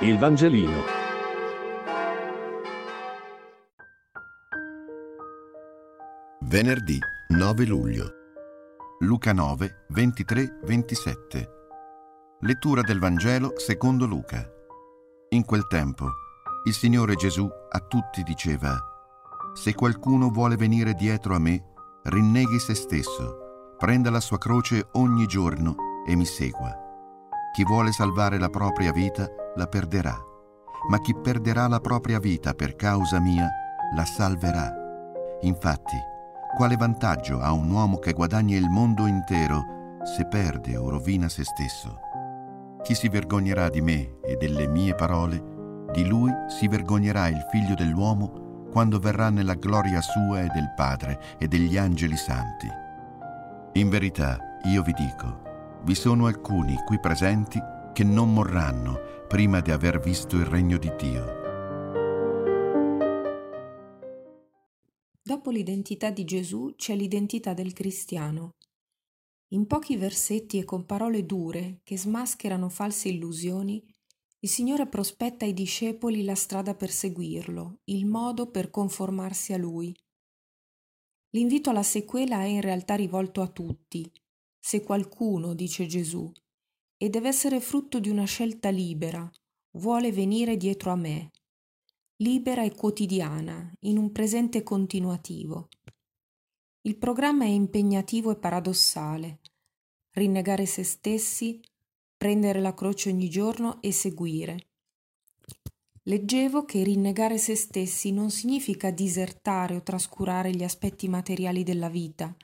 Il Vangelino. Venerdì 9 luglio. Luca 9, 23, 27. Lettura del Vangelo secondo Luca. In quel tempo, il Signore Gesù a tutti diceva, Se qualcuno vuole venire dietro a me, rinneghi se stesso, prenda la sua croce ogni giorno e mi segua. Chi vuole salvare la propria vita la perderà, ma chi perderà la propria vita per causa mia la salverà. Infatti, quale vantaggio ha un uomo che guadagna il mondo intero se perde o rovina se stesso? Chi si vergognerà di me e delle mie parole, di lui si vergognerà il figlio dell'uomo quando verrà nella gloria sua e del Padre e degli angeli santi. In verità, io vi dico, vi sono alcuni qui presenti che non morranno prima di aver visto il regno di Dio. Dopo l'identità di Gesù c'è l'identità del cristiano. In pochi versetti e con parole dure che smascherano false illusioni, il Signore prospetta ai discepoli la strada per seguirlo, il modo per conformarsi a Lui. L'invito alla sequela è in realtà rivolto a tutti. Se qualcuno, dice Gesù, e deve essere frutto di una scelta libera, vuole venire dietro a me, libera e quotidiana, in un presente continuativo. Il programma è impegnativo e paradossale. Rinnegare se stessi, prendere la croce ogni giorno e seguire. Leggevo che rinnegare se stessi non significa disertare o trascurare gli aspetti materiali della vita,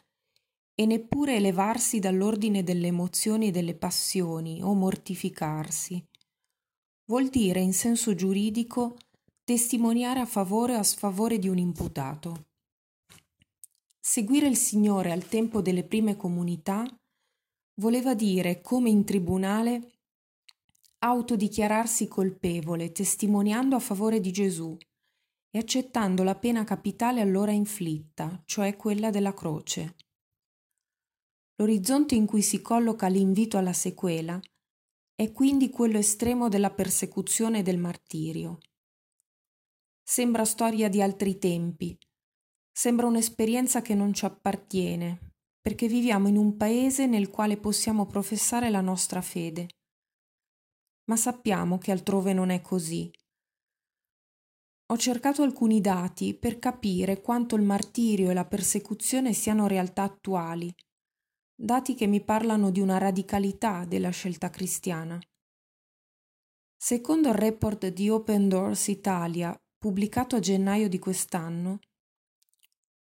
e neppure elevarsi dall'ordine delle emozioni e delle passioni o mortificarsi. Vuol dire in senso giuridico testimoniare a favore o a sfavore di un imputato. Seguire il Signore al tempo delle prime comunità voleva dire, come in tribunale, autodichiararsi colpevole, testimoniando a favore di Gesù e accettando la pena capitale allora inflitta, cioè quella della croce. L'orizzonte in cui si colloca l'invito alla sequela è quindi quello estremo della persecuzione e del martirio. Sembra storia di altri tempi, sembra un'esperienza che non ci appartiene, perché viviamo in un paese nel quale possiamo professare la nostra fede. Ma sappiamo che altrove non è così. Ho cercato alcuni dati per capire quanto il martirio e la persecuzione siano realtà attuali, dati che mi parlano di una radicalità della scelta cristiana. Secondo il report di Open Doors Italia, pubblicato a gennaio di quest'anno,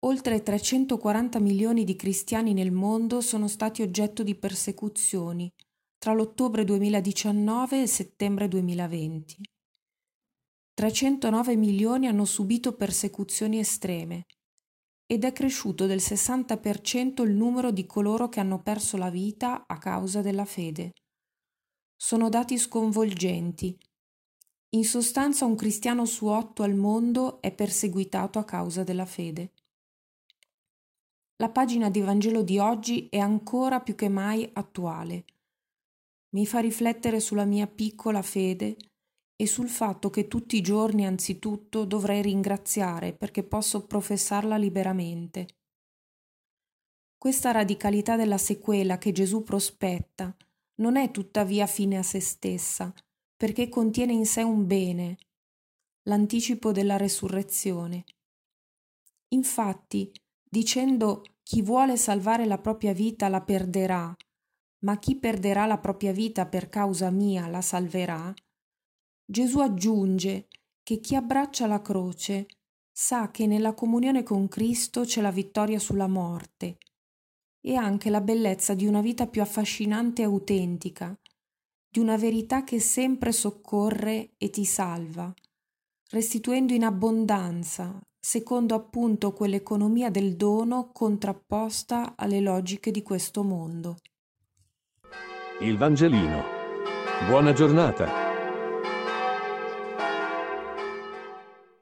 Oltre 340 milioni di cristiani nel mondo sono stati oggetto di persecuzioni tra l'ottobre 2019 e settembre 2020. 309 milioni hanno subito persecuzioni estreme ed è cresciuto del 60% il numero di coloro che hanno perso la vita a causa della fede. Sono dati sconvolgenti. In sostanza un cristiano su otto al mondo è perseguitato a causa della fede. La pagina di Vangelo di oggi è ancora più che mai attuale. Mi fa riflettere sulla mia piccola fede e sul fatto che tutti i giorni anzitutto dovrei ringraziare perché posso professarla liberamente. Questa radicalità della sequela che Gesù prospetta non è tuttavia fine a se stessa, perché contiene in sé un bene, l'anticipo della resurrezione. Infatti, dicendo chi vuole salvare la propria vita la perderà, ma chi perderà la propria vita per causa mia la salverà, Gesù aggiunge che chi abbraccia la croce sa che nella comunione con Cristo c'è la vittoria sulla morte e anche la bellezza di una vita più affascinante e autentica, di una verità che sempre soccorre e ti salva, restituendo in abbondanza secondo appunto quell'economia del dono contrapposta alle logiche di questo mondo. Il Vangelino. Buona giornata.